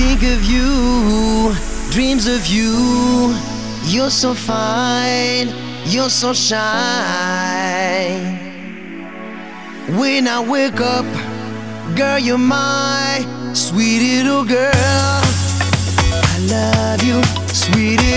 think of you, dreams of you. You're so fine, you're so shy. When I wake up, girl, you're my sweet little girl. I love you, sweet little girl.